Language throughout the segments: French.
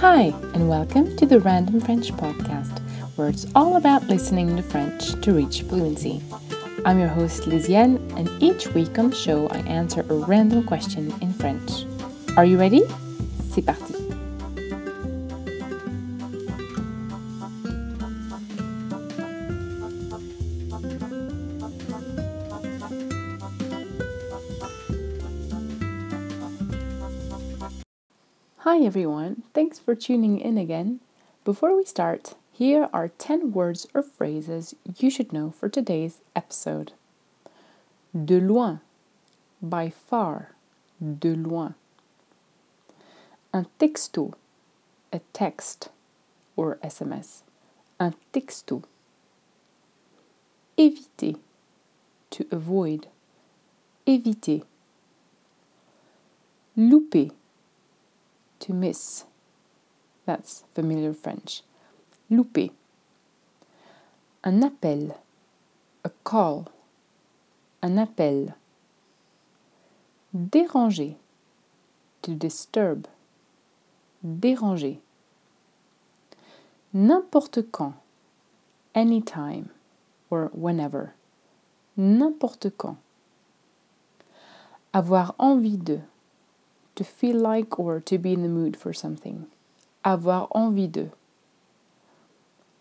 Hi, and welcome to the Random French Podcast, where it's all about listening to French to reach fluency. I'm your host Lisiane, and each week on the show I answer a random question in French. Are you ready? C'est parti! Hi everyone, thanks for tuning in again. Before we start, here are 10 words or phrases you should know for today's episode. De loin, by far, de loin. Un texto, a text or SMS. Un texto. Éviter, to avoid. Éviter. Louper to miss. That's familiar French. Louper. Un appel. A call. Un appel. Déranger. To disturb. Déranger. N'importe quand. Anytime or whenever. N'importe quand. Avoir envie de to feel like or to be in the mood for something. Avoir envie de.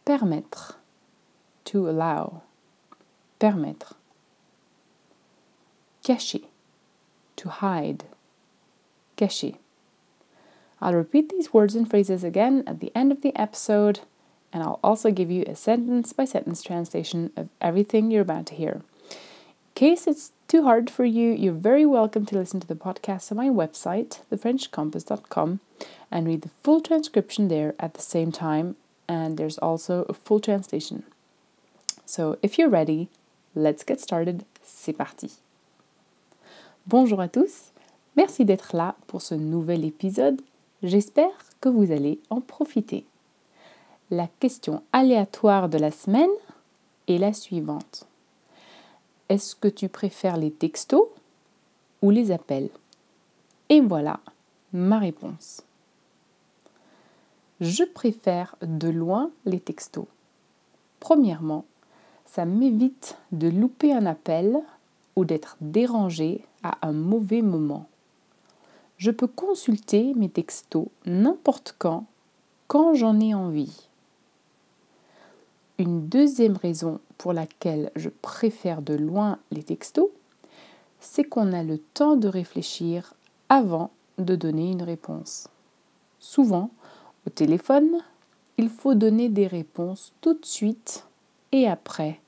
Permettre. To allow. Permettre. Cacher. To hide. Cacher. I'll repeat these words and phrases again at the end of the episode, and I'll also give you a sentence by sentence translation of everything you're about to hear case it's too hard for you, you're very welcome to listen to the podcast on my website, thefrenchcompass.com, and read the full transcription there at the same time. And there's also a full translation. So if you're ready, let's get started. C'est parti. Bonjour à tous. Merci d'être là pour ce nouvel épisode. J'espère que vous allez en profiter. La question aléatoire de la semaine est la suivante. Est-ce que tu préfères les textos ou les appels? Et voilà ma réponse. Je préfère de loin les textos. Premièrement, ça m'évite de louper un appel ou d'être dérangé à un mauvais moment. Je peux consulter mes textos n'importe quand, quand j'en ai envie. Une deuxième raison pour laquelle je préfère de loin les textos, c'est qu'on a le temps de réfléchir avant de donner une réponse. Souvent, au téléphone, il faut donner des réponses tout de suite et après,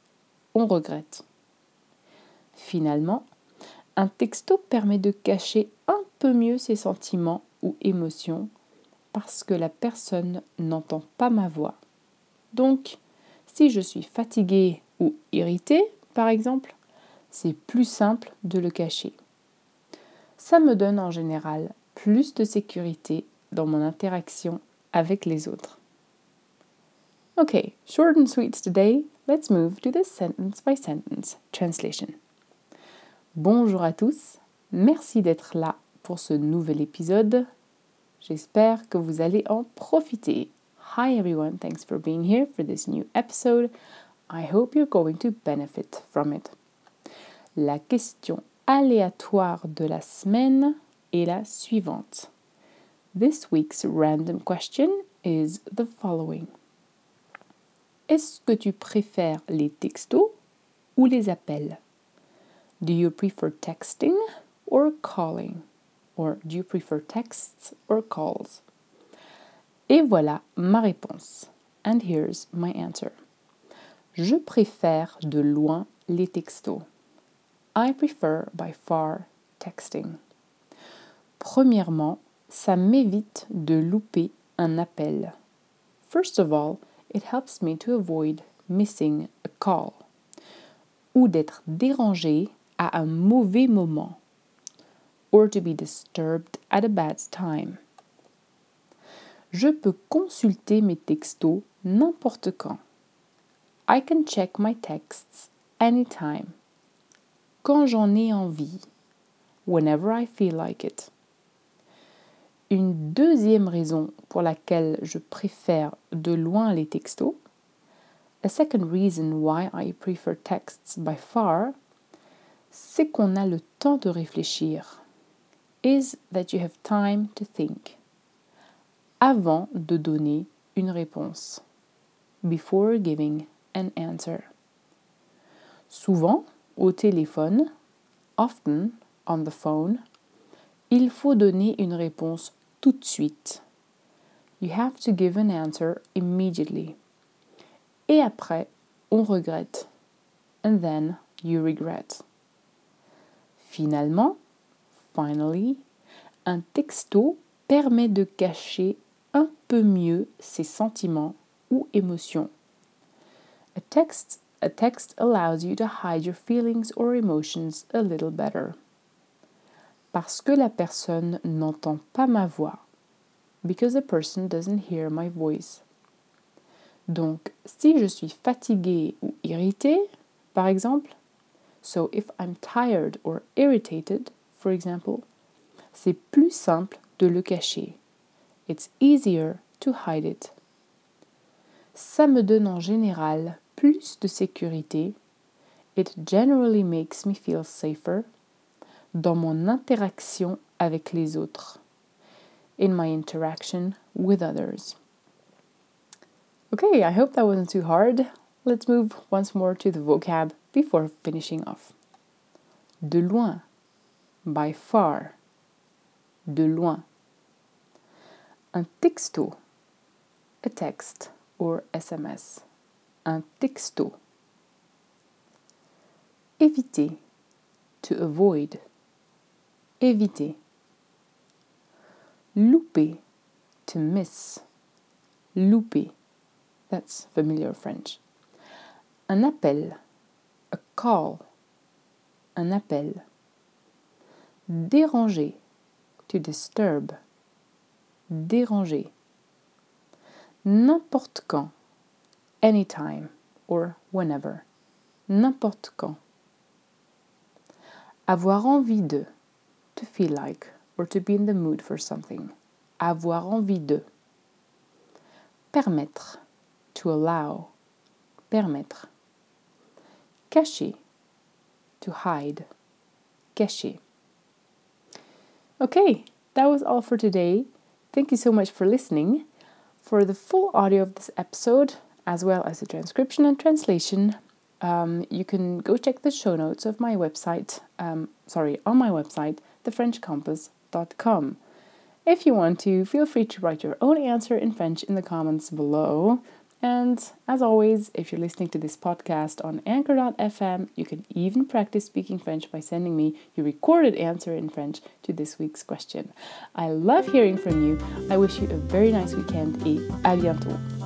on regrette. Finalement, un texto permet de cacher un peu mieux ses sentiments ou émotions parce que la personne n'entend pas ma voix. Donc, si je suis fatiguée ou irritée, par exemple, c'est plus simple de le cacher. Ça me donne en général plus de sécurité dans mon interaction avec les autres. Okay, short and sweet today. Let's move to the sentence by sentence translation. Bonjour à tous, merci d'être là pour ce nouvel épisode. J'espère que vous allez en profiter. Hi everyone, thanks for being here for this new episode. I hope you're going to benefit from it. La question aléatoire de la semaine est la suivante. This week's random question is the following. Est-ce que tu préfères les textos ou les appels? Do you prefer texting or calling? Or do you prefer texts or calls? Et voilà ma réponse. And here's my answer. Je préfère de loin les textos. I prefer by far texting. Premièrement, ça m'évite de louper un appel. First of all, it helps me to avoid missing a call. Ou d'être dérangé à un mauvais moment. Or to be disturbed at a bad time. Je peux consulter mes textos n'importe quand. I can check my texts anytime. Quand j'en ai envie. Whenever I feel like it. Une deuxième raison pour laquelle je préfère de loin les textos, a second reason why I prefer texts by far, c'est qu'on a le temps de réfléchir. Is that you have time to think. Avant de donner une réponse. Before giving an answer. Souvent, au téléphone, often on the phone, il faut donner une réponse tout de suite. You have to give an answer immediately. Et après, on regrette. And then you regret. Finalement, finally, un texto permet de cacher peu mieux ses sentiments ou émotions. A text, a text allows you to hide your feelings or emotions a little better parce que la personne n'entend pas ma voix. Because the person doesn't hear my voice. Donc, si je suis fatiguée ou irritée, par exemple, so if I'm tired or irritated, for example, c'est plus simple de le cacher. It's easier to hide it. Ça me donne en général plus de sécurité. It generally makes me feel safer dans mon interaction avec les autres. In my interaction with others. Okay, I hope that wasn't too hard. Let's move once more to the vocab before finishing off. De loin. By far. De loin. Un texto. A text or SMS. Un texto. Éviter. To avoid. Éviter. Louper. To miss. Louper. That's familiar French. Un appel. A call. Un appel. Déranger. To disturb. Déranger. N'importe quand. Anytime or whenever. N'importe quand. Avoir envie de to feel like or to be in the mood for something. Avoir envie de. Permettre. To allow. Permettre. Cacher. To hide. Cacher. Okay, that was all for today. Thank you so much for listening. For the full audio of this episode, as well as the transcription and translation, um, you can go check the show notes of my website, um, sorry, on my website, thefrenchcompass.com. If you want to, feel free to write your own answer in French in the comments below. And as always, if you're listening to this podcast on anchor.fm, you can even practice speaking French by sending me your recorded answer in French to this week's question. I love hearing from you. I wish you a very nice weekend et à bientôt.